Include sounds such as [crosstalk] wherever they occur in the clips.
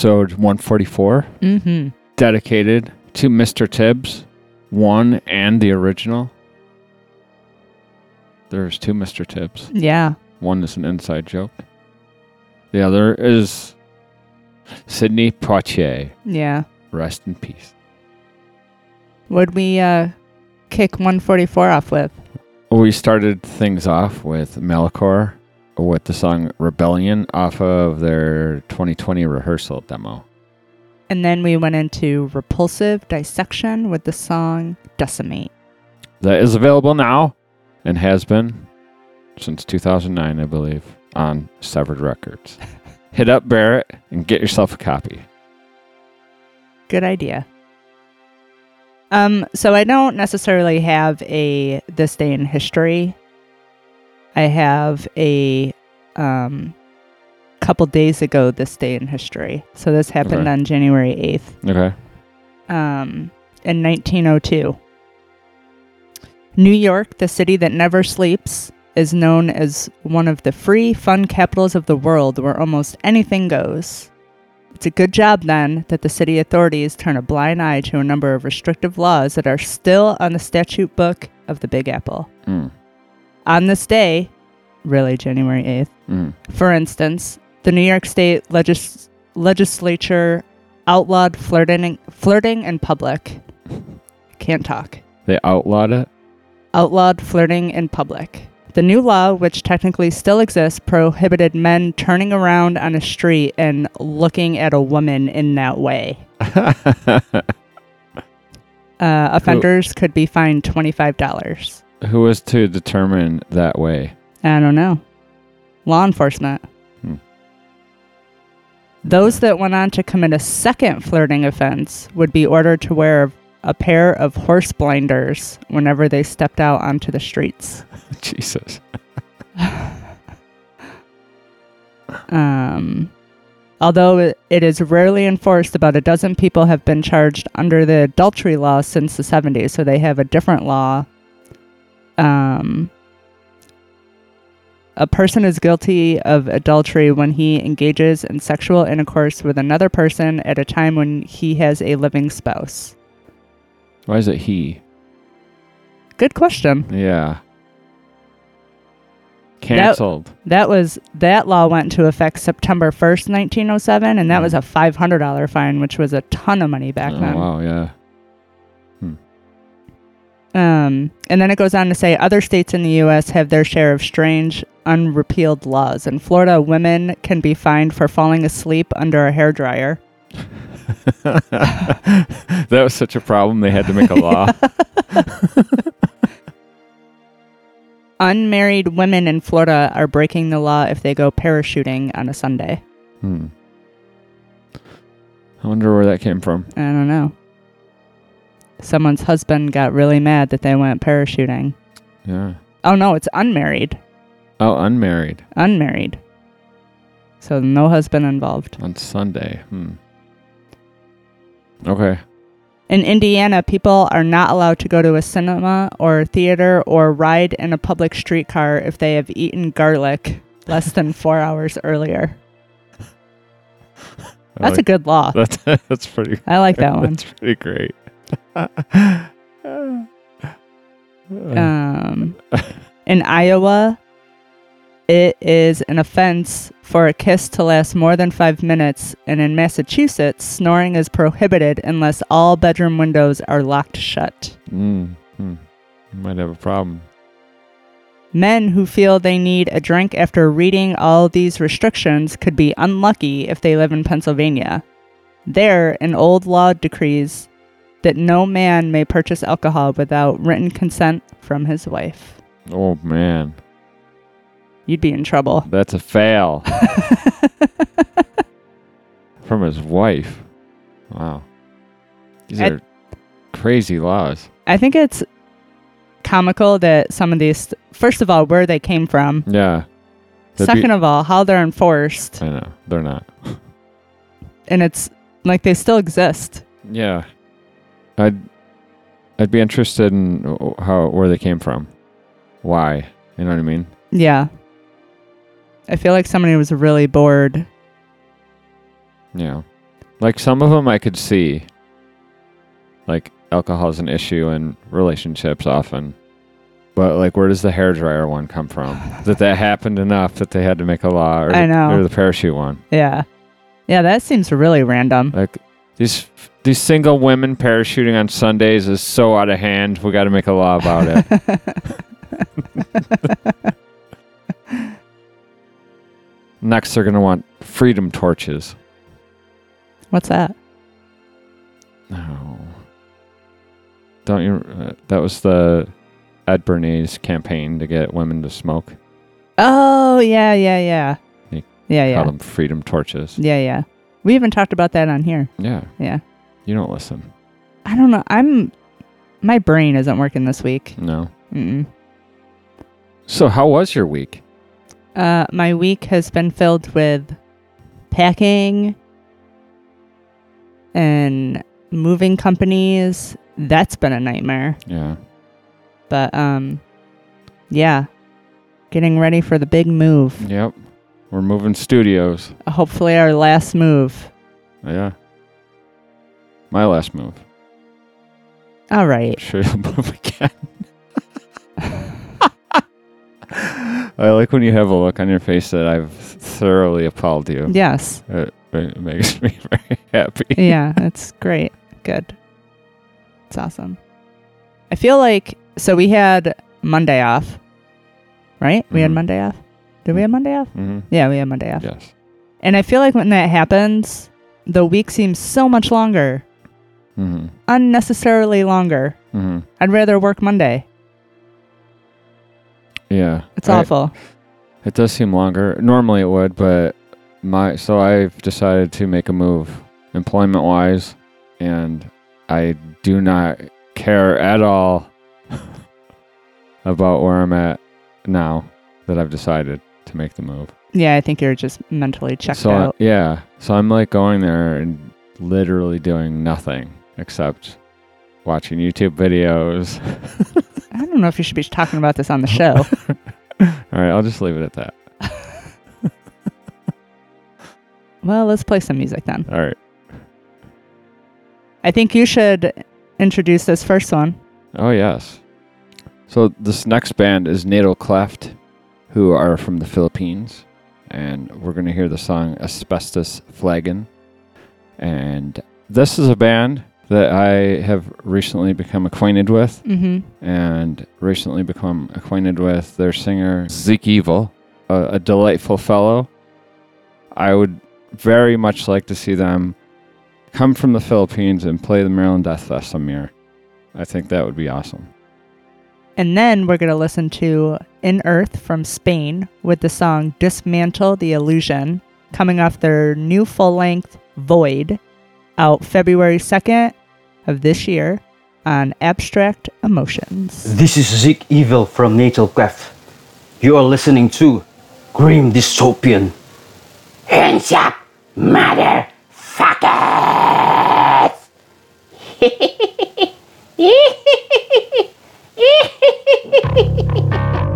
episode 144, Mm-hmm. dedicated to Mr. Tibbs, one and the original. There's two Mr. Tibbs. Yeah. One is an inside joke. The other is Sidney Poitier. Yeah. Rest in peace. Would we uh, kick 144 off with? We started things off with Malachor with the song Rebellion off of their 2020 rehearsal demo. And then we went into Repulsive Dissection with the song Decimate. That is available now and has been since 2009, I believe, on Severed Records. [laughs] Hit up Barrett and get yourself a copy. Good idea. Um, so I don't necessarily have a this day in history. I have a um couple days ago this day in history. So this happened Okay. on January 8th. Okay. um, in 1902. New York, the city that never sleeps, is known as one of the free, fun capitals of the world where almost anything goes. It's a good job, then, that the city authorities turn a blind eye to a number of restrictive laws that are still on the statute book of the Big Apple. Mm. On this day, really January 8th, Mm. for instance, the New York State legis- legislature outlawed flirting flirting in public. Can't talk. They outlawed it? Outlawed flirting in public. The new law, which technically still exists, prohibited men turning around on a street and looking at a woman in that way. [laughs] Uh, offenders could be fined $25. Who was to determine that way? I don't know. Law enforcement. Hmm. Those that went on to commit a second flirting offense would be ordered to wear a pair of horse blinders whenever they stepped out onto the streets. [laughs] Jesus. [laughs] Um, although it- it is rarely enforced, about a dozen people have been charged under the adultery law since the 70s, so they have a different law. Um, a person is guilty of adultery when he engages in sexual intercourse with another person at a time when he has a living spouse. Why is it he? Good question. Yeah. Cancelled. That was that law went into effect September 1st, 1907, and that was a $500 fine, which was a ton of money back oh, then. wow, yeah. Um, and then it goes on to say other states in the U.S. have their share of strange, unrepealed laws. In Florida, women can be fined for falling asleep under a hairdryer. [laughs] that was such a problem they had to make a law. [laughs] Unmarried women in Florida are breaking the law if they go parachuting on a Sunday. hmm. I wonder where that came from. I don't know. Someone's husband got really mad that they went parachuting. Yeah. Oh no, it's unmarried. Oh, unmarried Unmarried. So no husband involved. on Sunday. Hmm. Okay. In Indiana, people are not allowed to go to a cinema or a theater or ride in a public streetcar if they have eaten garlic less than [laughs] four hours earlier. That's a good law. [laughs] That's that's pretty. I like that one. That's pretty great. [laughs] Um, [laughs] in Iowa, it is an offense for a kiss to last more than five minutes, and in Massachusetts, snoring is prohibited unless all bedroom windows are locked shut. mm. You might have a problem. Men who feel they need a drink after reading all these restrictions could be unlucky if they live in Pennsylvania. There, an old law decrees that no man may purchase alcohol without written consent from his wife. Oh man, You'd be in trouble. [laughs] that's a fail from his wife. Wow, these I- are crazy laws. I think it's comical that some of these, first of all, where they came from. Yeah, be- Second of all, how they're enforced. I know they're not. And it's like they still exist. Yeah, I'd I'd be interested in how where they came from, why. You know what I mean? Yeah. I feel like somebody was really bored Yeah. Like some of them I could see. Like alcohol's an issue in relationships often. But like where does the hairdryer one come from? [laughs] that that happened enough that they had to make a law or, I know. or the parachute one. Yeah. Yeah, that seems really random. Like these these single women parachuting on Sundays is so out of hand. We got to make a law about it. [laughs] Next, they're gonna want freedom torches. What's that? No, don't you? Uh, that was the Ed Bernays campaign to get women to smoke. Oh, yeah, yeah, yeah. He Yeah, yeah. Call them freedom torches. Yeah, yeah. We even talked about that on here. Yeah, Yeah. You don't listen. I don't know. I'm my brain isn't working this week. No. Mm-mm. So, how was your week? Uh, my week has been filled with packing and moving companies. That's been a nightmare. Yeah. But um, yeah, getting ready for the big move. Yep. We're moving studios. Hopefully, our last move. Yeah. My last move. All right. [laughs] Sure, you'll move again. [laughs] I like when you have a look on your face that I've thoroughly appalled you. Yes. It, it makes me [laughs] very happy. yeah, that's great. Good. It's awesome. I feel like so we had Monday off, right? We had Mhm. Monday off. Did we have Monday off? hmm Yeah, we had Monday off. Yes. And I feel like when that happens, the week seems so much longer, hmm unnecessarily longer. hmm I'd rather work Monday. Yeah. It's I- awful. It does seem longer. Normally it would, but my so I've decided to make a move employment wise and I do not care at all [laughs] about where I'm at now that I've decided to make the move. Yeah, I think you're just mentally checked so out. yeah, so I'm like going there and literally doing nothing except watching YouTube videos. [laughs] I don't know if you should be talking about this on the show. [laughs] All right, I'll just leave it at that. [laughs] well, let's play some music then. All right. I think you should introduce this first one. Oh yes. So this next band is Natal Cleft, who are from the Philippines, and we're gonna hear the song Asbestos Flagon. And this is a band that I have recently become acquainted with, Mm-hmm. and recently become acquainted with their singer Zeke Evil, a, a delightful fellow. I would very much like to see them come from the Philippines and play the Maryland Death Fest some year. I think that would be awesome. And then we're going to listen to Inerth from Spain with the song Dismantle the Illusion, coming off their new full length Void, out February 2nd of this year on Abstract Emotions. This is Zeke Evil from Natal Cleft. You are listening to Grim Dystopian. Hands up, motherfuckers! [laughs]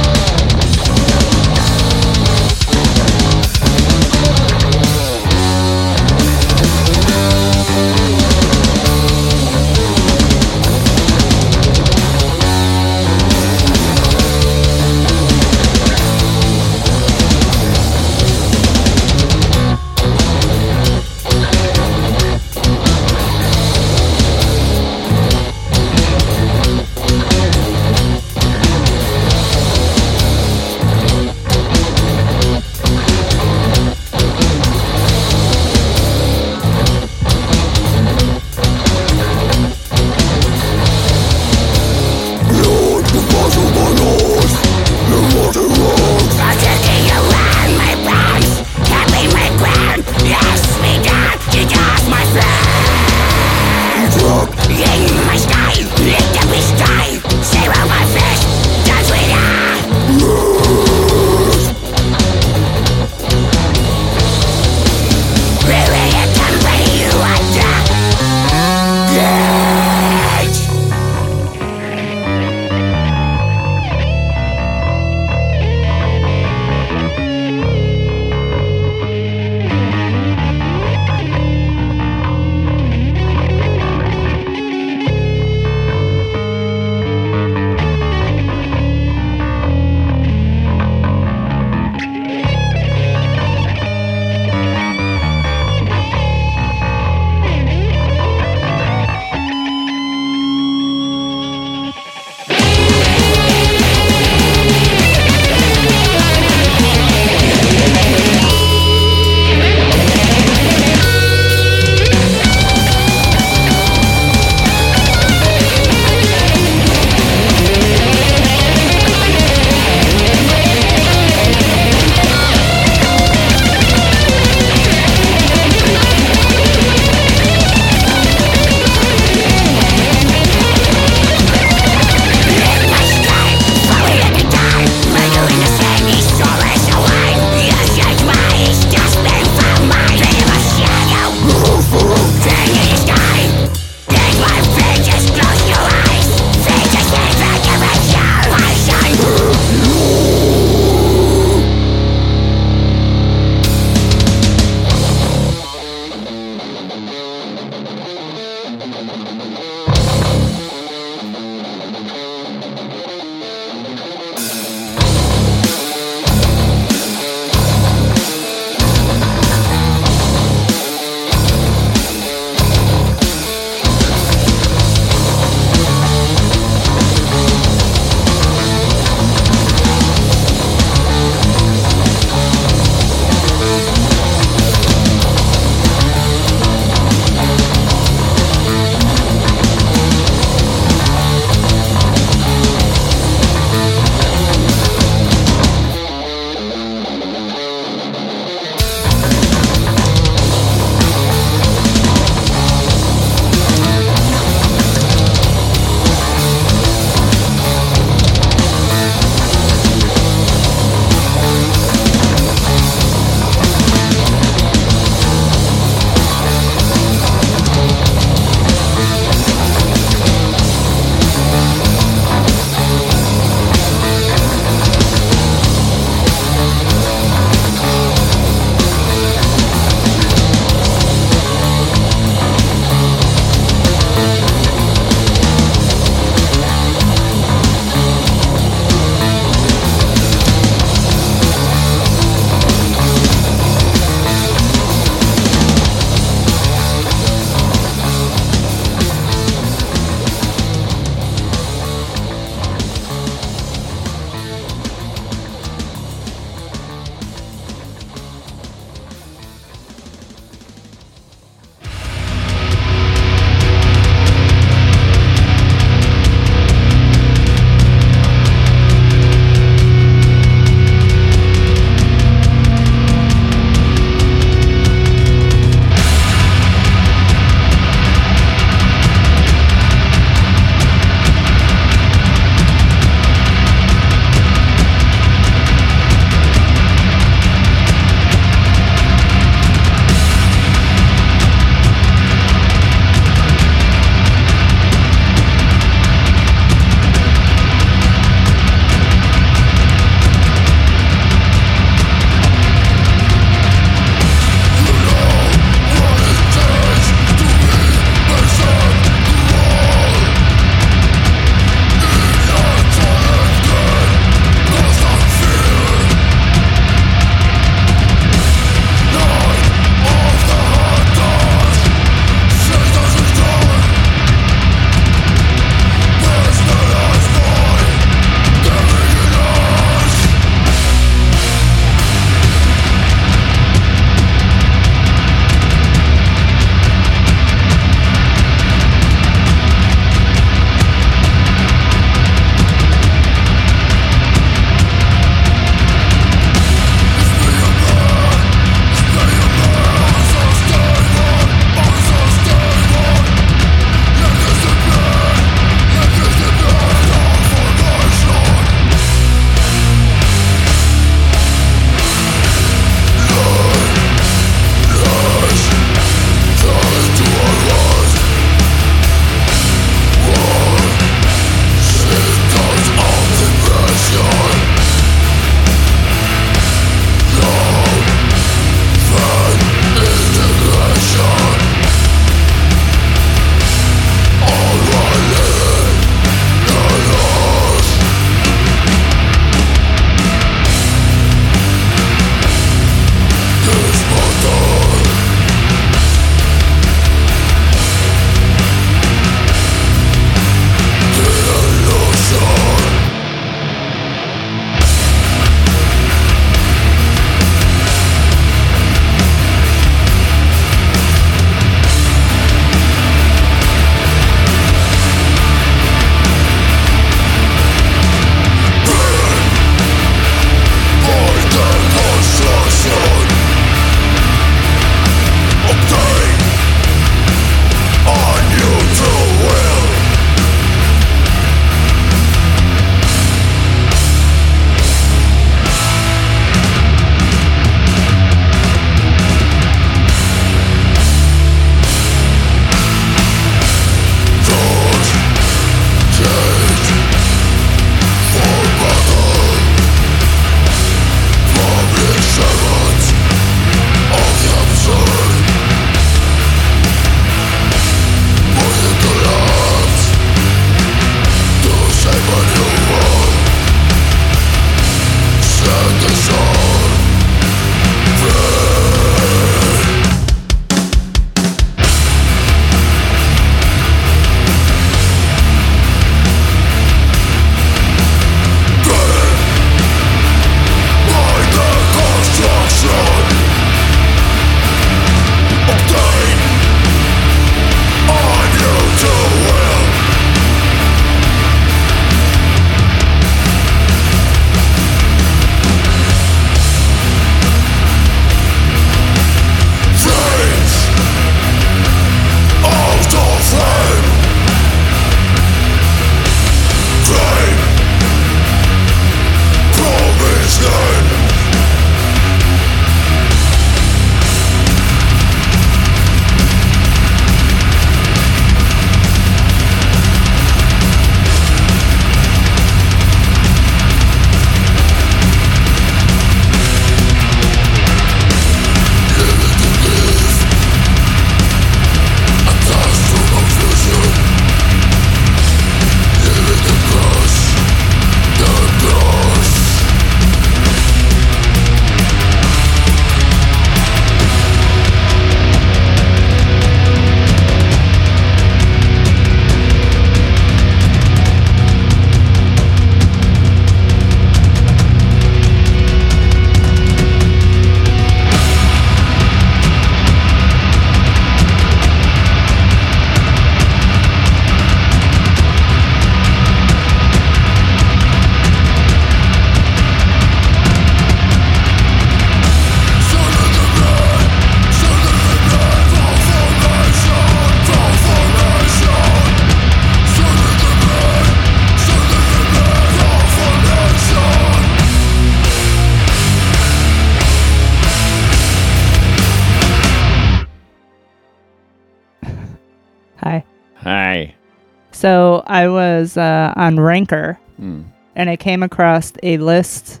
uh, on Ranker Mm. and I came across a list.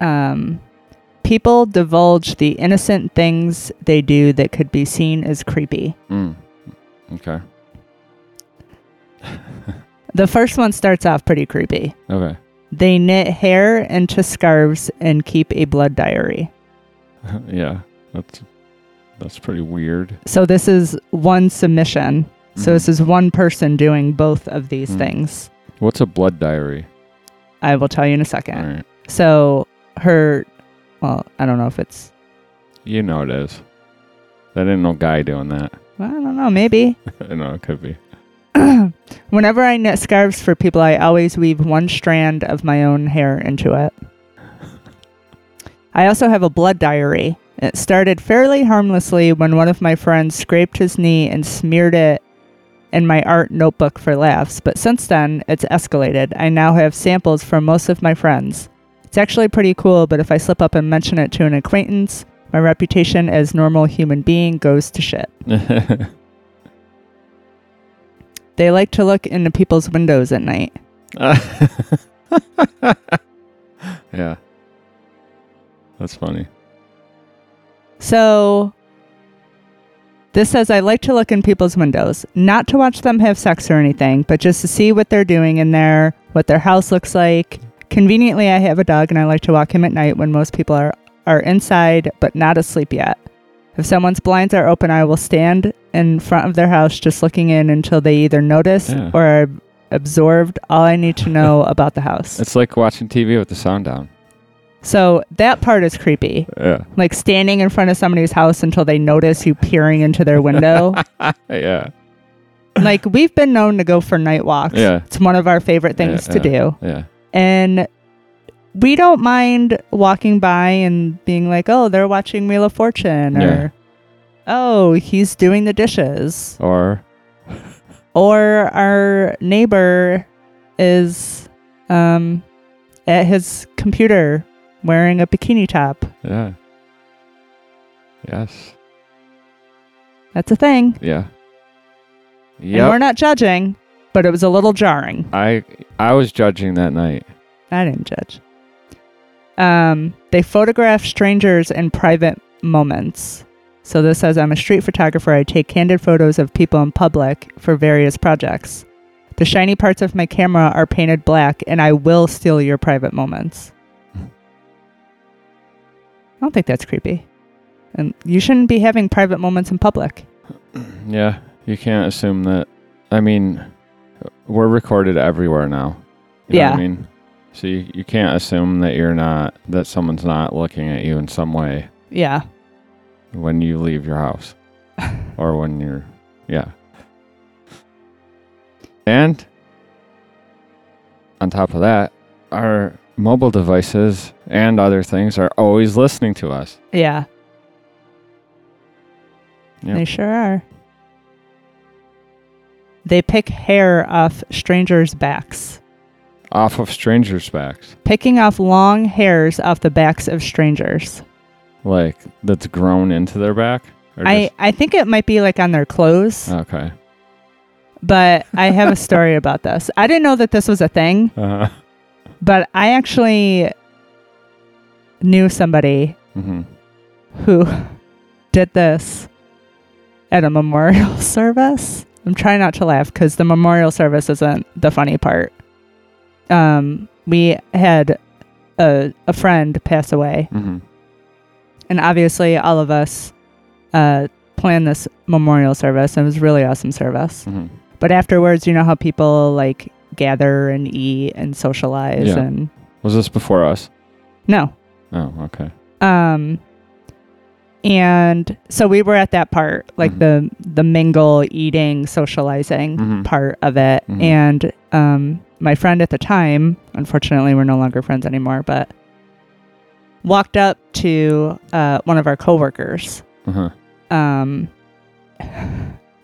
Um, people divulge the innocent things they do that could be seen as creepy. Mm. Okay. [laughs] The first one starts off pretty creepy. Okay. They knit hair into scarves and keep a blood diary. [laughs] yeah. That's that's pretty weird. So this is one submission. So Mhm. this is one person doing both of these Mm. things. What's a blood diary? I will tell you in a second. Right. So her, well, I don't know if it's, You know it is. That ain't no guy doing that. well, I don't know, maybe. [laughs] I know it could be. [clears throat] Whenever I knit scarves for people, I always weave one strand of my own hair into it. I also have a blood diary. It started fairly harmlessly when one of my friends scraped his knee and smeared it in my art notebook for laughs, but since then, it's escalated. I now have samples from most of my friends. It's actually pretty cool, but if I slip up and mention it to an acquaintance, my reputation as normal human being goes to shit. [laughs] They like to look into people's windows at night. [laughs] yeah. That's funny. So this says I like to look in people's windows, not to watch them have sex or anything, but just to see what they're doing in there, what their house looks like. Conveniently, I have a dog and I like to walk him at night when most people are are inside but not asleep yet. If someone's blinds are open, I will stand in front of their house just looking in until they either notice Yeah. or are absorbed all I need to know [laughs] about the house. It's like watching TV with the sound down. So that part is creepy. Yeah. Like standing in front of somebody's house until they notice you peering into their window. [laughs] Yeah. like we've been known to go for night walks. Yeah. It's one of our favorite things Yeah, to do. Yeah. And we don't mind walking by and being like, oh, they're watching Wheel of Fortune Yeah. or oh, he's doing the dishes. Or Or our neighbor is um at his computer wearing a bikini top. yeah. Yes. That's a thing. Yeah. And we're not judging, but it was a little jarring. I I was judging that night. I didn't judge. Um, they photograph strangers in private moments. So this says I'm a street photographer. I take candid photos of people in public for various projects. The shiny parts of my camera are painted black, and I will steal your private moments. I don't think that's creepy. And you shouldn't be having private moments in public. Yeah. You can't assume that. I mean, we're recorded everywhere now. You know what I mean, so you, you can't assume that you're not that someone's not looking at you in some way Yeah. when you leave your house [laughs] or when you're yeah. And on top of that, our mobile devices and other things are always listening to us. Yeah. Yep. They sure are. They pick hair off strangers' backs. Off of strangers' backs. Picking off long hairs off the backs of strangers. Like that's grown into their back? I, I think it might be like on their clothes, okay. but I have a [laughs] story about this. I didn't know that this was a thing, Uh, but I actually knew somebody hmm who did this at a memorial [laughs] service. I'm trying not to laugh because the memorial service isn't the funny part. Um, we had a, a friend pass away, hmm and obviously all of us uh, planned this memorial service. And it was a really awesome service. hmm But afterwards, you know how people like gather and eat and socialize Yeah. and Was this before us? no, Oh, okay. Um, and so we were at that part, like Mhm. the the mingle, eating, socializing Mhm. part of it. Mhm. And um, my friend at the time, unfortunately, we're no longer friends anymore, but walked up to uh, one of our coworkers, Uh-huh. um,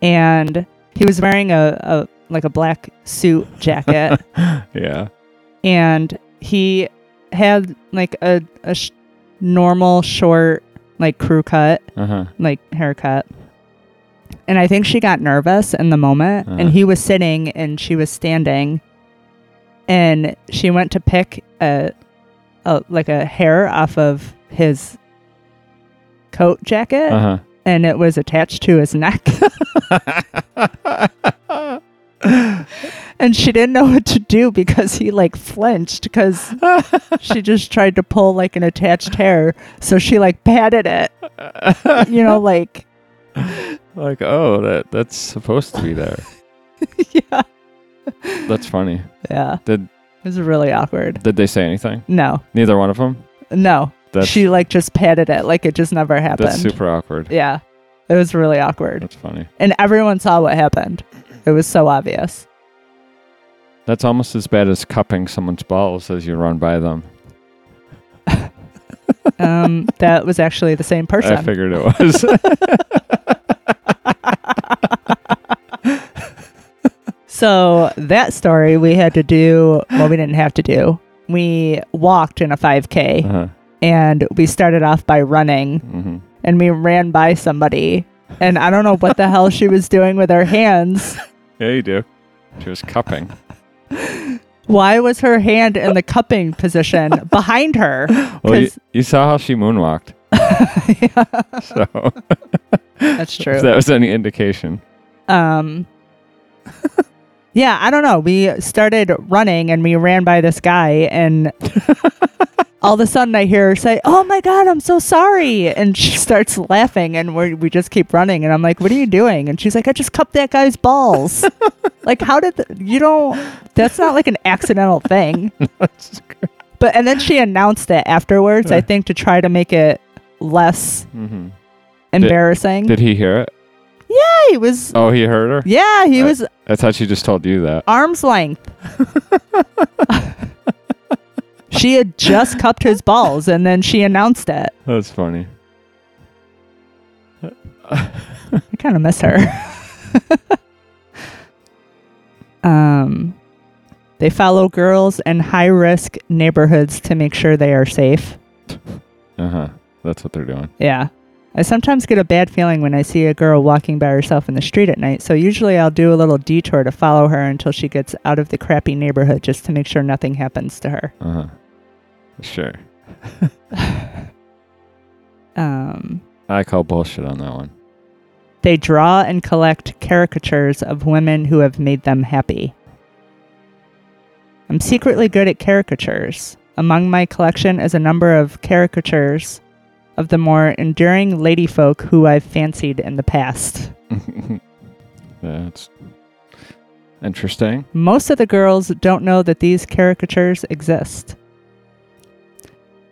and he was wearing a, a like a black suit jacket. [laughs] yeah. and he had like a, a sh- normal short like crew cut Uh-huh. like haircut and I think she got nervous in the moment. Uh-huh. And he was sitting and she was standing, and she went to pick a, a like a hair off of his coat jacket, Uh huh. and it was attached to his neck. [laughs] [laughs] and she didn't know what to do because he like flinched because she [laughs] just tried to pull like an attached hair so she like patted it you know like [laughs] Like, oh, that that's supposed to be there. [laughs] yeah That's funny. yeah Did it was really awkward did they say anything? no Neither one of them. no That's she like just patted it like it just never happened that's super awkward. yeah it was really awkward That's funny. and everyone saw what happened it was so obvious That's almost as bad as cupping someone's balls as you run by them. [laughs] um that was actually the same person I figured it was. [laughs] So that story we had to do. Well, we didn't have to do. We walked in a 5K, uh-huh. and we started off by running, hmm and we ran by somebody, and I don't know what the hell she was doing with her hands. Yeah, you do. She was cupping. [laughs] Why was her hand in the cupping position behind her? [laughs] Well, you, you saw how she moonwalked. [laughs] So That's true. if that was any indication. um yeah i don't know we started running and we ran by this guy and all of a sudden i hear her say oh my god i'm so sorry. And she starts laughing and we we just keep running. And i'm like what are you doing? And she's like i just cupped that guy's balls. [laughs] Like how did the, you don't that's not like an accidental thing. [laughs] But and then she announced it afterwards i think to try to make it less hmm embarrassing. Did he hear it? yeah he was Oh, he heard her. yeah he Uh, was I thought she just told you that. arm's length. [laughs] she had just cupped his balls and then she announced it. That's funny. I kind of miss her. [laughs] um, they follow girls in high risk neighborhoods to make sure they are safe. Uh huh. That's what they're doing. Yeah. I sometimes get a bad feeling when I see a girl walking by herself in the street at night, so usually I'll do a little detour to follow her until she gets out of the crappy neighborhood just to make sure nothing happens to her. Uh huh. Sure. [laughs] Um, I call bullshit on that one. They draw and collect caricatures of women who have made them happy. I'm secretly good at caricatures. Among my collection is a number of caricatures of the more enduring lady folk who I've fancied in the past. [laughs] That's interesting. Most of the girls don't know that these caricatures exist.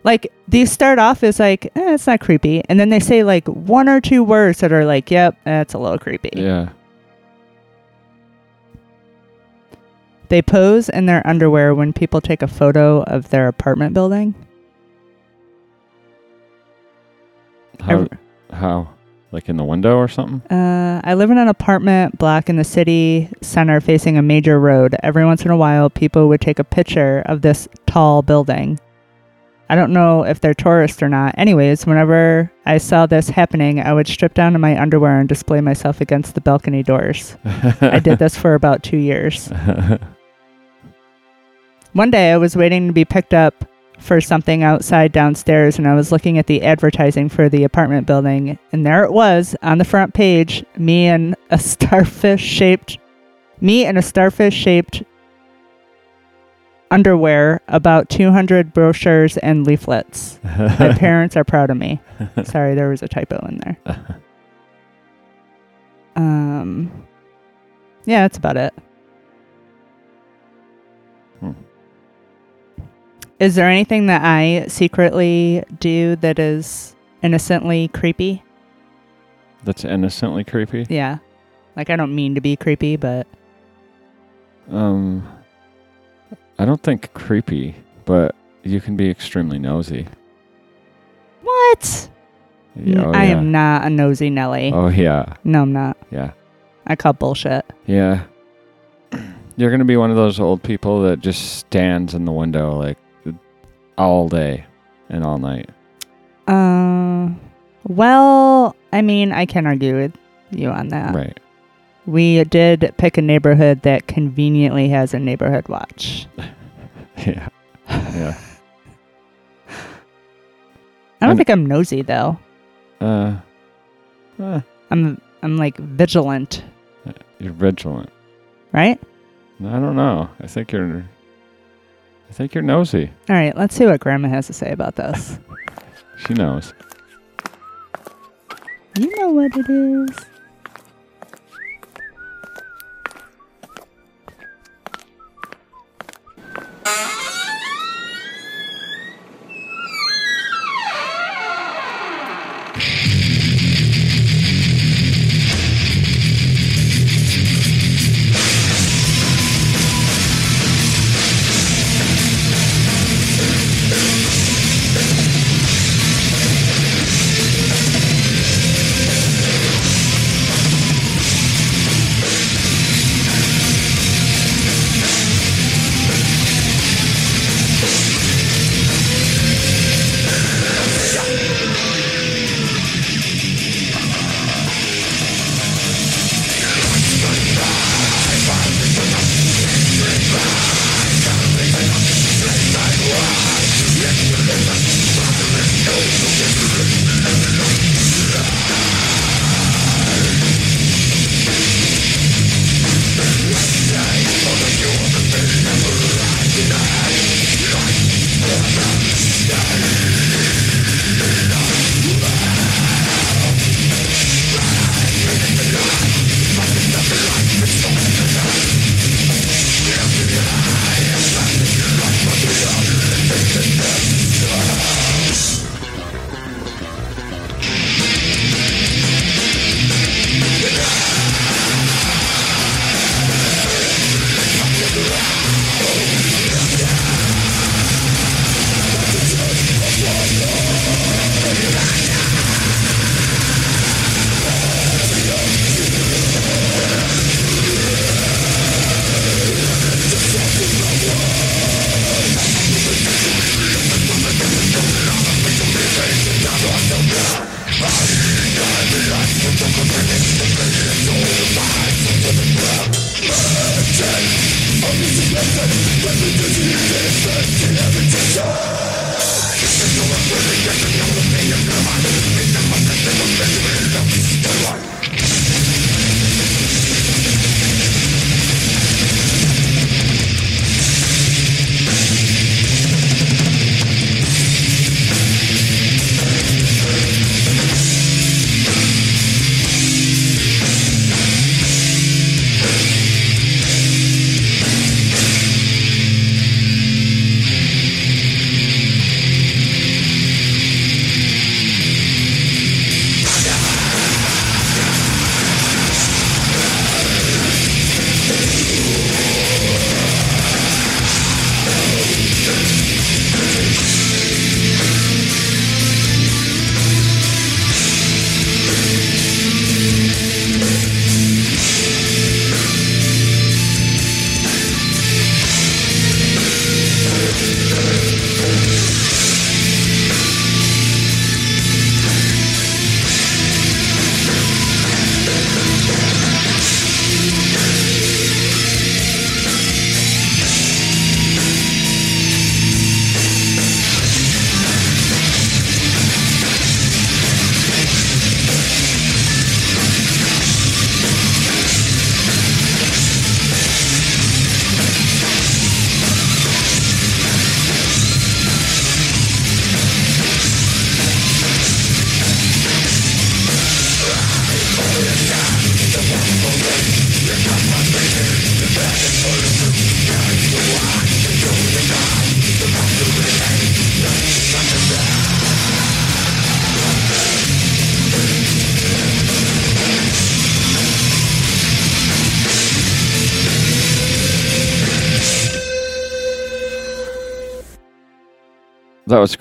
Like, these start off as like, eh, it's not creepy. And then they say like one or two words that are like, yep, that's a little creepy. Yeah. They pose in their underwear when people take a photo of their apartment building. How? How? Like in the window or something? Uh, I live in an apartment block in the city center facing a major road. Every once in a while, people would take a picture of this tall building. I don't know if they're tourists or not. Anyways, whenever I saw this happening, I would strip down to my underwear and display myself against the balcony doors. I did this for about two years. [laughs] One day I was waiting to be picked up for something outside downstairs and I was looking at the advertising for the apartment building and there it was on the front page me and a [laughs] starfish shaped me and a starfish shaped underwear about 200 brochures and leaflets. My [laughs] parents are proud of me. Sorry, there was a typo in there. Um Yeah, that's about it. Hmm. Is there anything that I secretly do that is innocently creepy? That's innocently creepy. Yeah. Like I don't mean to be creepy, but Um, I don't think creepy, but you can be extremely nosy. what? Yeah, oh, I yeah. am not a nosy Nelly. Oh yeah, No, I'm not. yeah, I call bullshit. yeah. You're gonna be one of those old people that just stands in the window like all day and all night. Uh, well, I mean, I can argue with you on that. Right. We did pick a neighborhood that conveniently has a neighborhood watch. [laughs] Yeah. Yeah. I don't And- think I'm nosy though. Uh, uh, I'm I'm like vigilant, you're vigilant. right? I don't know. I think you're. I think you're nosy. All right, let's see what Grandma has to say about this. [laughs] She knows. You know what it is. Was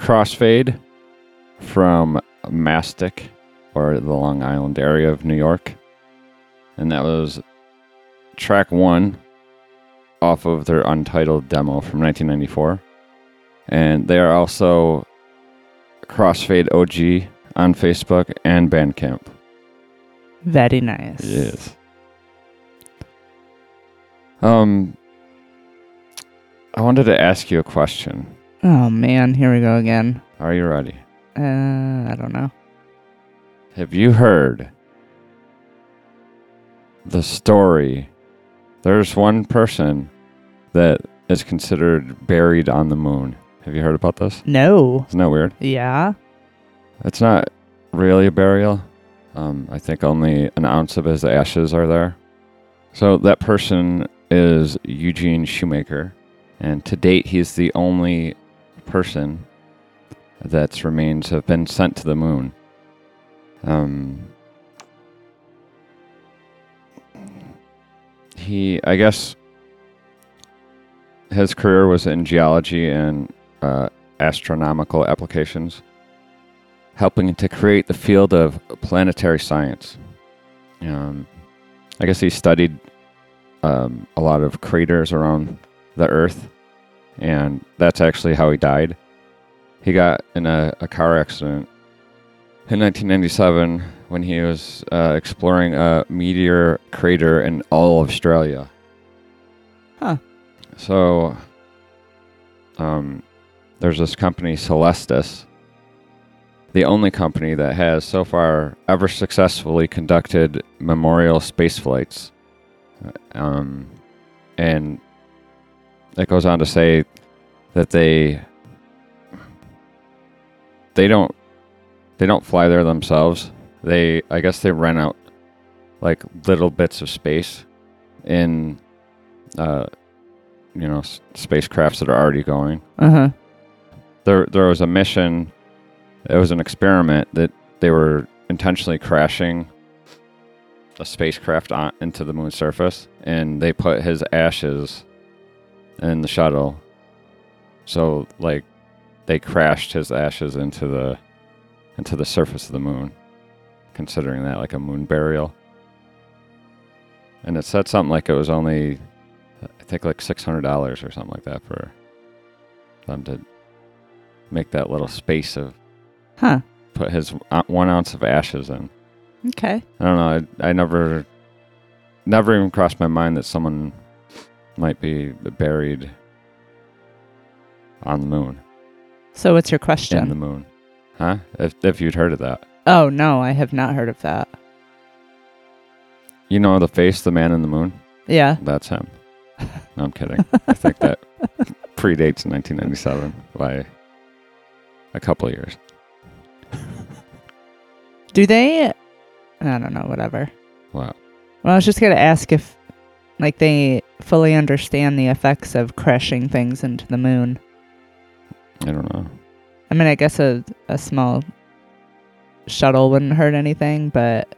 Crossfade from Mastic, or the Long Island area of New York. And that was track one off of their untitled demo from 1994. And they are also Crossfade OG on Facebook and Bandcamp. Very nice. Yes. Um, I wanted to ask you a question. Oh man, here we go again. Are you ready? Uh, I don't know. Have you heard the story? There's one person that is considered buried on the moon. Have you heard about this? No. Isn't that weird? Yeah. It's not really a burial. Um, I think only an ounce of his ashes are there. So that person is Eugene Shoemaker, and to date, he's the only person that's remains have been sent to the moon. Um, he, I guess, his career was in geology and uh, astronomical applications helping to create the field of planetary science. Um, I guess he studied um, a lot of craters around the Earth, and that's actually how he died. He got in a, a car accident in 1997 when he was uh, exploring a meteor crater in all of Australia. Huh. So, um, there's this company, Celestis, the only company that has so far ever successfully conducted memorial space flights. Um, and it goes on to say that they they don't they don't fly there themselves. They I guess they rent out like little bits of space in uh, you know s- spacecrafts that are already going Uh huh. there there was a mission it was an experiment that they were intentionally crashing a spacecraft on, into the moon's surface and they put his ashes in the shuttle so like they crashed his ashes into the into the surface of the moon considering that like a moon burial and it said something like it was only i think like $600 or something like that for them to make that little space of Huh. put his uh, one ounce of ashes in. Okay. I don't know. I, I never, never even crossed my mind that someone might be buried on the moon. So what's your question? In the moon, huh? If if you'd heard of that, Oh no, I have not heard of that. you know the face, the man in the moon. Yeah. That's him. [laughs] No, I'm kidding. I think that predates 1997 by a couple years. Do they? I don't know. Whatever. Wow. Well, I was just gonna ask if, like, they fully understand the effects of crashing things into the moon. I don't know. I mean, I guess a a small shuttle wouldn't hurt anything, but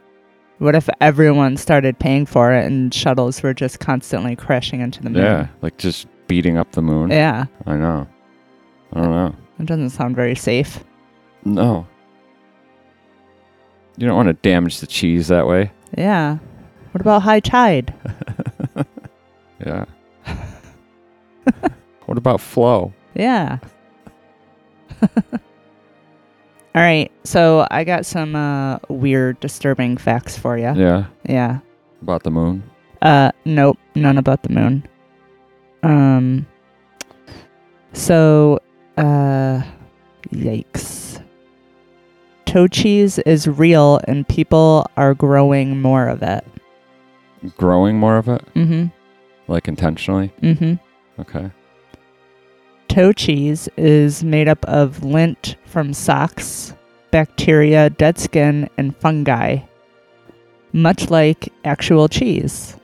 what if everyone started paying for it and shuttles were just constantly crashing into the moon? Yeah, like just beating up the moon. Yeah. I know. I don't know. It doesn't sound very safe. No. You don't want to damage the cheese that way. Yeah. What about high tide? [laughs] Yeah. [laughs] what about flow? Yeah. [laughs] All right. So I got some uh, weird, disturbing facts for you. Yeah. Yeah. About the moon. Uh, nope, none about the moon. Um. So, uh, yikes. Toe cheese is real, and people are growing more of it. Growing more of it? Mm-hmm. Like intentionally? Mm-hmm. Okay. Toe cheese is made up of lint from socks, bacteria, dead skin, and fungi, much like actual cheese.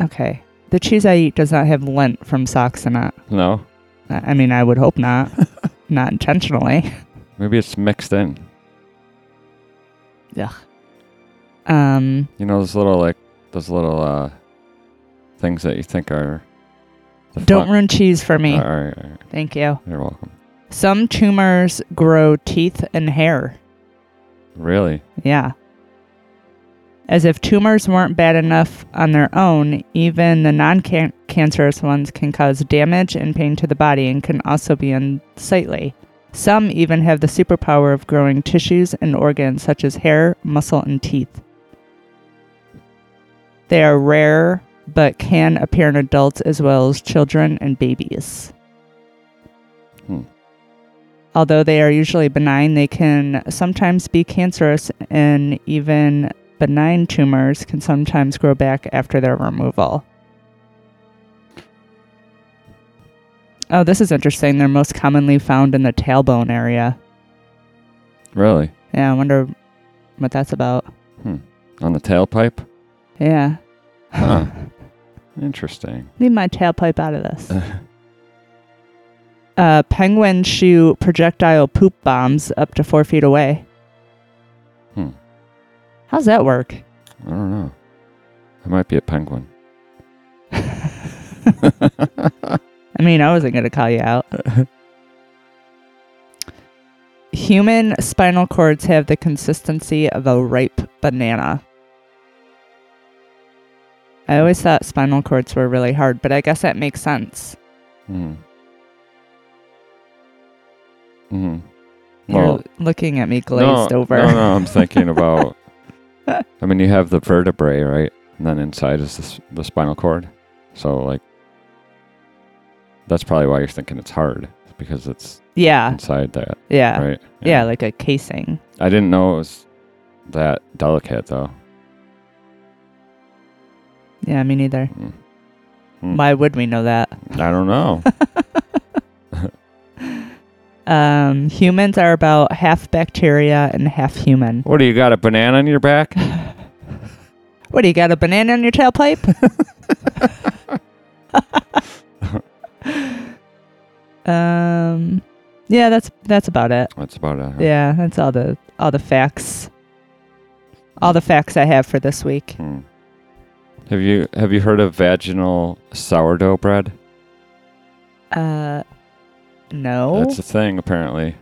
Okay. The cheese I eat does not have lint from socks in it. No. I mean, I would hope not. [laughs] not intentionally. Maybe it's mixed in. Yeah. Um, You know those little like those little uh things that you think are don't fun- ruin cheese for me. All right, all right. Thank you. You're welcome. Some tumors grow teeth and hair. Really? Yeah. As if tumors weren't bad enough on their own, even the non cancerous ones can cause damage and pain to the body and can also be unsightly. Some even have the superpower of growing tissues and organs such as hair, muscle, and teeth. They are rare but can appear in adults as well as children and babies. Hmm. Although they are usually benign, they can sometimes be cancerous, and even benign tumors can sometimes grow back after their removal. Oh, this is interesting. They're most commonly found in the tailbone area. Really? Yeah, I wonder what that's about. On the tailpipe? Yeah. Huh. [laughs] Interesting. Leave my tailpipe out of this. [laughs] uh, penguins shoot projectile poop bombs up to four feet away. Hmm. How's that work? I don't know. It might be a penguin. [laughs] I mean, I wasn't going to call you out. [laughs] Human spinal cords have the consistency of a ripe banana. I always thought spinal cords were really hard, but I guess that makes sense. Hmm. Hmm. You're Well, looking at me glazed no, over. No, no, I'm thinking about. [laughs] I mean, you have the vertebrae, right? And then inside is the, the spinal cord. So, like, that's probably why you're thinking it's hard because it's yeah, inside that, yeah, right? yeah, like a casing. I didn't know it was that delicate, though. Yeah, me neither. Hmm. Why would we know that? I don't know. [laughs] Um, humans are about half bacteria and half human. what do you got? A banana in your back? [laughs] What do you got? A banana in your tailpipe? [laughs] um, yeah, that's that's about it. That's about it. huh? Yeah, that's all the all the facts. All the facts I have for this week. Hmm. Have you have you heard of vaginal sourdough bread? Uh, no. That's a thing, apparently.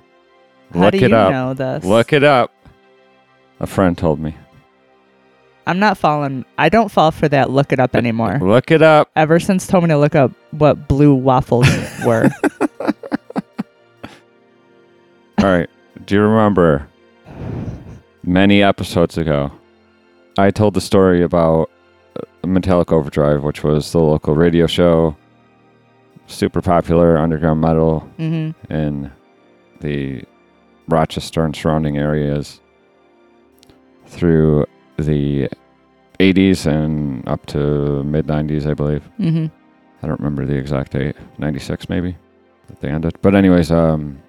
How Look do it you up. know this? Look it up. A friend told me. I'm not falling. I don't fall for that. Look it up anymore. Look it up. Ever since told me to look up what blue waffles [laughs] were. All right. Do you remember many episodes ago? I told the story about Metallic Overdrive, which was the local radio show, super popular underground metal hmm in the Rochester and surrounding areas through the 80s and up to mid 90s, I believe. hmm I don't remember the exact date. 96 maybe that they ended. But anyways, um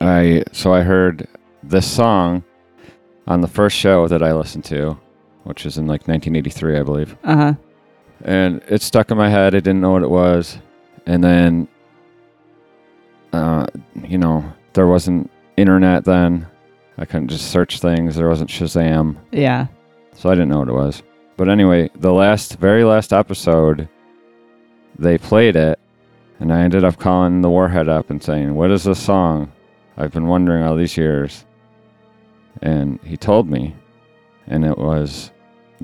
I so I heard this song on the first show that I listened to, which was in like 1983, I believe. Uh huh. And it stuck in my head. I didn't know what it was. And then uh you know, there wasn't internet then. I couldn't just search things. There wasn't Shazam. Yeah. So I didn't know what it was. But anyway, the last, very last episode, they played it, and I ended up calling the Warhead up and saying, What is this song? I've been wondering all these years. And he told me, and it was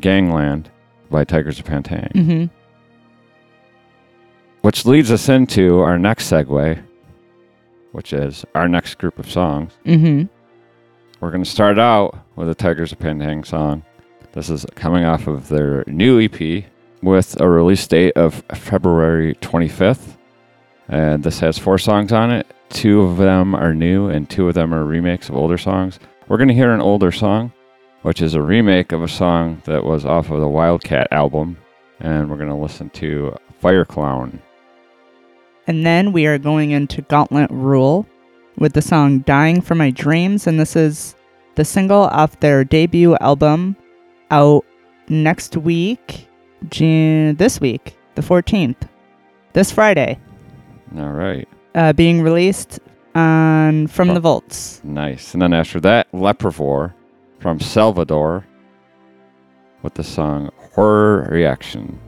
Gangland by Tygers of Pan Tang. hmm Which leads us into our next segue, which is our next group of songs. hmm We're going to start out with a Tygers of Pan Tang song. This is coming off of their new EP with a release date of February 25th. And this has four songs on it. Two of them are new, and two of them are remakes of older songs. We're going to hear an older song, which is a remake of a song that was off of the Wildcat album. And we're going to listen to Fireclown. And then we are going into Gauntlet Rule with the song Dying for My Dreams. And this is the single off their debut album out next week, June, this week, the 14th, this Friday, All right. uh, being released on From the Vaults. Nice. And then after that, Leprovore from Salvador with the song Horror Reaction.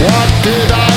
What did I?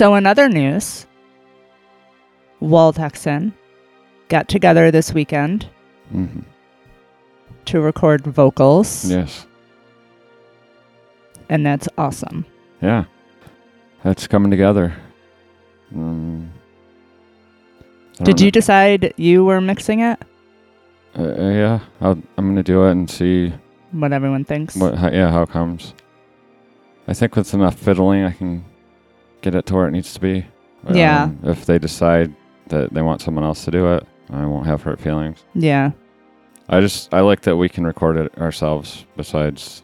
So, in other news, Waldhexen got together this weekend hmm to record vocals, Yes. and that's awesome. Yeah. That's coming together. I Did don't you decide you were mixing it? Uh, uh, yeah. I'll, I'm going to do it and see What everyone thinks? what. How, yeah, how it comes. I think with enough fiddling, I can get it to where it needs to be. Yeah. Um, if they decide that they want someone else to do it, I won't have hurt feelings. Yeah. I just I like that we can record it ourselves. Besides,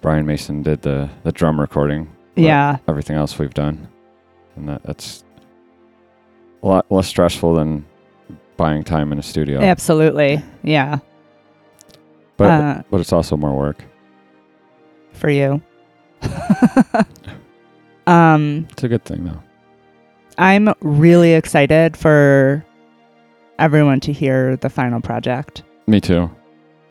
Brian Mason did the the drum recording. Yeah. Everything else we've done, and that that's a lot less stressful than buying time in a studio. Absolutely. Yeah. But uh, but it's also more work. For you. [laughs] um, It's a good thing though. I'm really excited for everyone to hear the final project. Me too.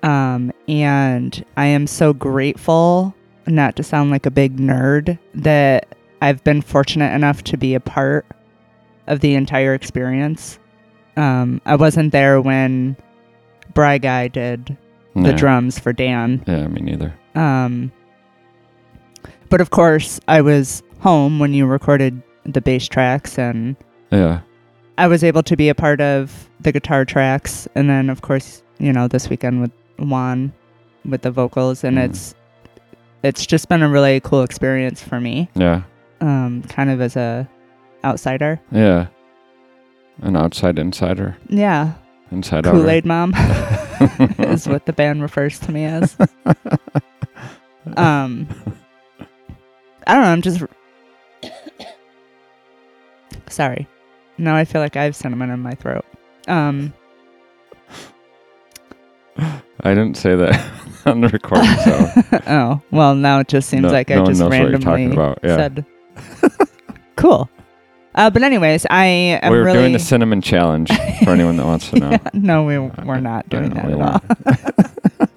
Um, and I am so grateful, not to sound like a big nerd, that I've been fortunate enough to be a part of the entire experience. Um, I wasn't there when Bry Guy did the Yeah. drums for Dan. Yeah, me neither. Um, but of course, I was home when you recorded the bass tracks, and Yeah. I was able to be a part of the guitar tracks. And then, of course, you know, this weekend with Juan with the vocals, and Mhm. it's it's just been a really cool experience for me, Yeah. um, kind of as a outsider. Yeah. An outside insider. Yeah, Inside Kool Aid Mom [laughs] is what the band refers to me as. [laughs] um i don't know i'm just sorry now i feel like i have cinnamon in my throat um I didn't say that [laughs] on the recording, so [laughs] oh well now it just seems No- like i just knows what you're talking randomly about, yeah. said [laughs] cool uh but anyways i am we're really doing the cinnamon challenge for anyone that wants to know. no we, we're not doing that at all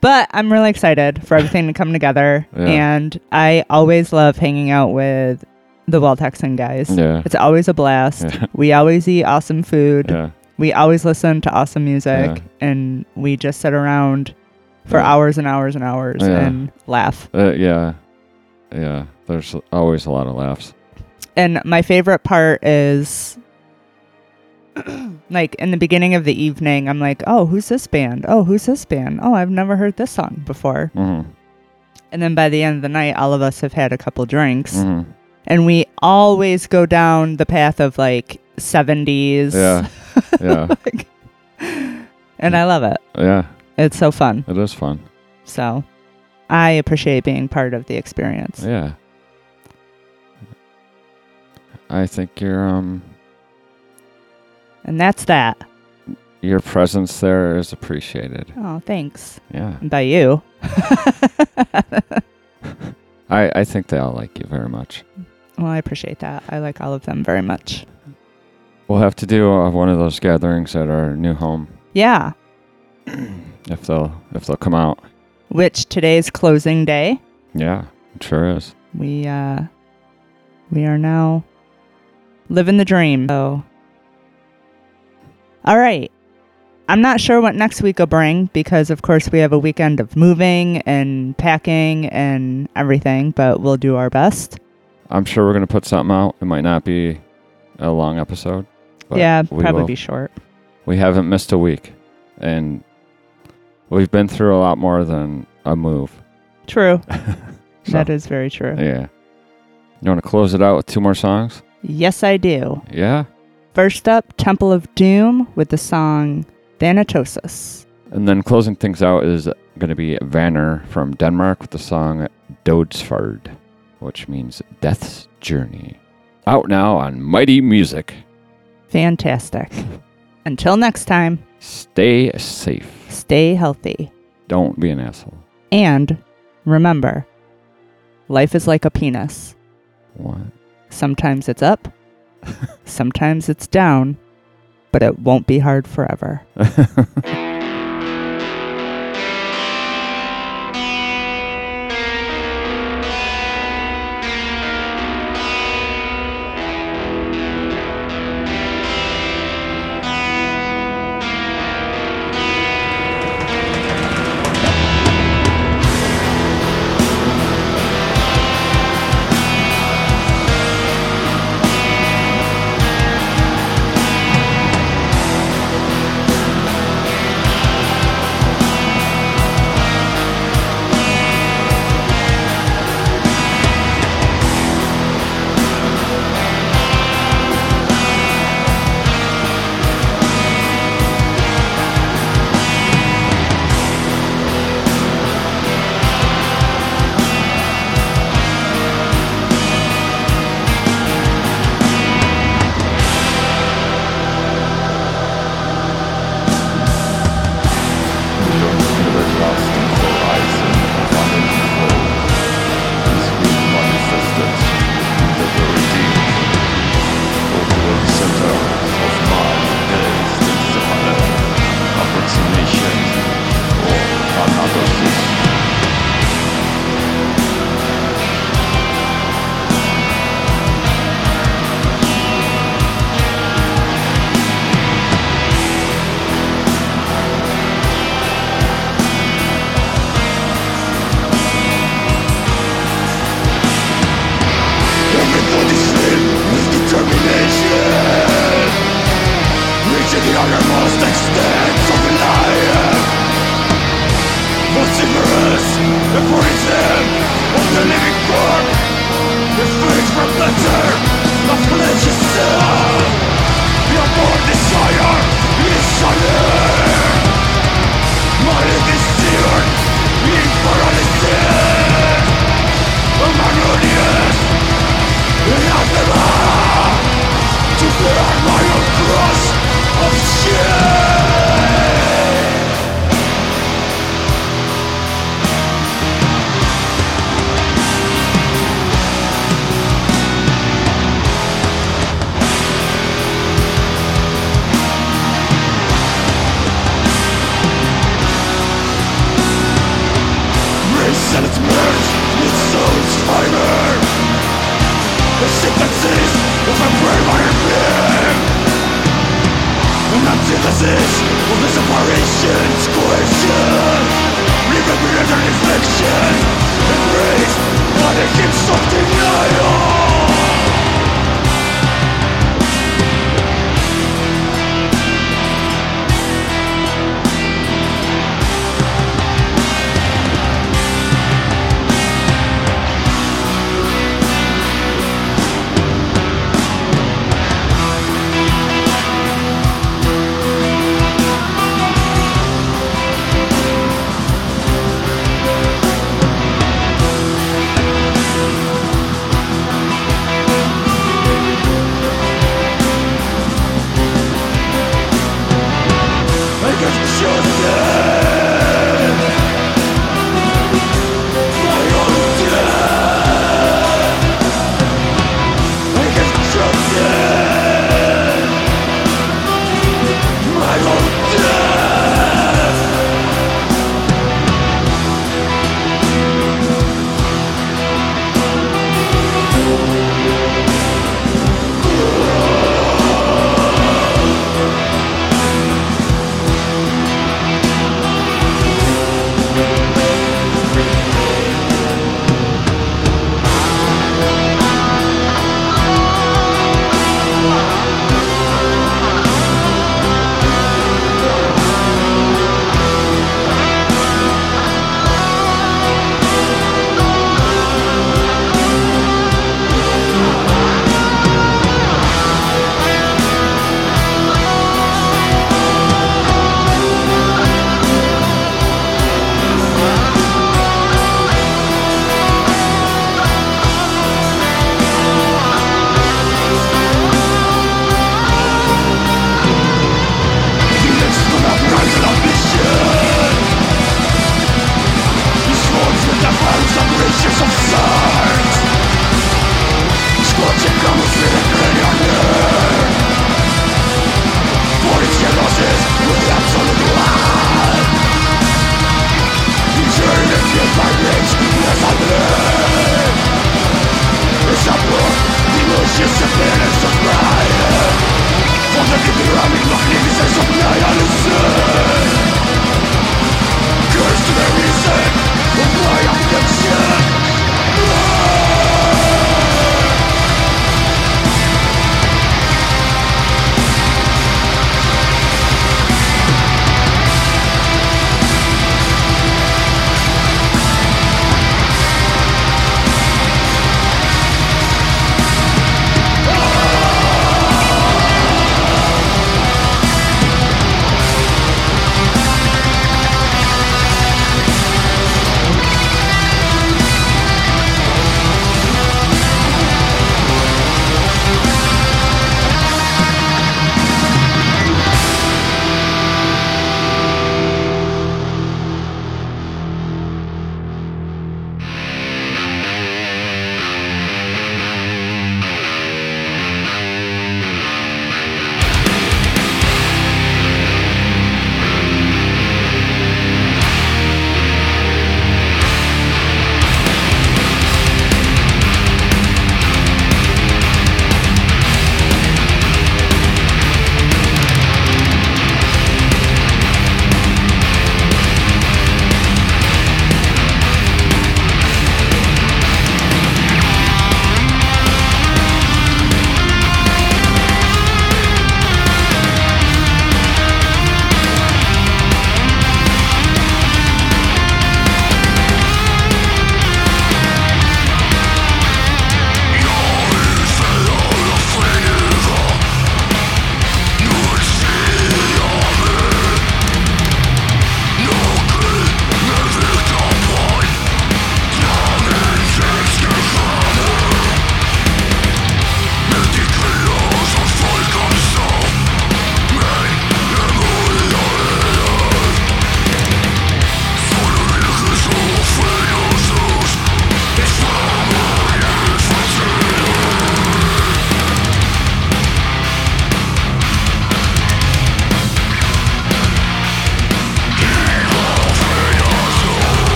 but i'm really excited for everything to come together Yeah. and i always love hanging out with the Waldhexen guys Yeah. It's always a blast. Yeah. [laughs] We always eat awesome food. Yeah. We always listen to awesome music. And we just sit around for hours and hours and hours and laugh. Uh, yeah. Yeah. There's always a lot of laughs. And my favorite part is [clears throat] like in the beginning of the evening, I'm like, oh, who's this band? Oh, who's this band? Oh, I've never heard this song before. hmm And then by the end of the night, all of us have had a couple drinks. hmm And we always go down the path of like 70s. Yeah. [laughs] Yeah. Like- and I love it. Yeah. It's so fun. It is fun. So I appreciate being part of the experience. Yeah. I think your um And that's that. your presence there is appreciated. Oh, thanks. Yeah. And by you. [laughs] [laughs] I I think they all like you very much. Well, I appreciate that. I like all of them very much. We'll have to do uh, one of those gatherings at our new home Yeah. [clears throat] if they'll if they'll come out. Which today's closing day. Yeah, it sure is. We uh we are now living the dream. So All right. I'm not sure what next week will bring because of course we have a weekend of moving and packing and everything, but we'll do our best. I'm sure we're gonna put something out. It might not be a long episode. but yeah, probably will. be short. We haven't missed a week, and we've been through a lot more than a move. True. [laughs] So, That is very true. Yeah. You want to close it out with two more songs? Yes, I do. Yeah. First up, Temple of Doom with the song Thanatos. And then closing things out is going to be VANIR from Denmark with the song Dodsfaerd, which means Death's Journey. Out now on Mighty Music. Fantastic. Until next time, Stay safe. stay healthy. Don't be an asshole. And remember, life is like a penis. What? Sometimes it's up, [laughs] sometimes it's down, but it won't be hard forever. [laughs]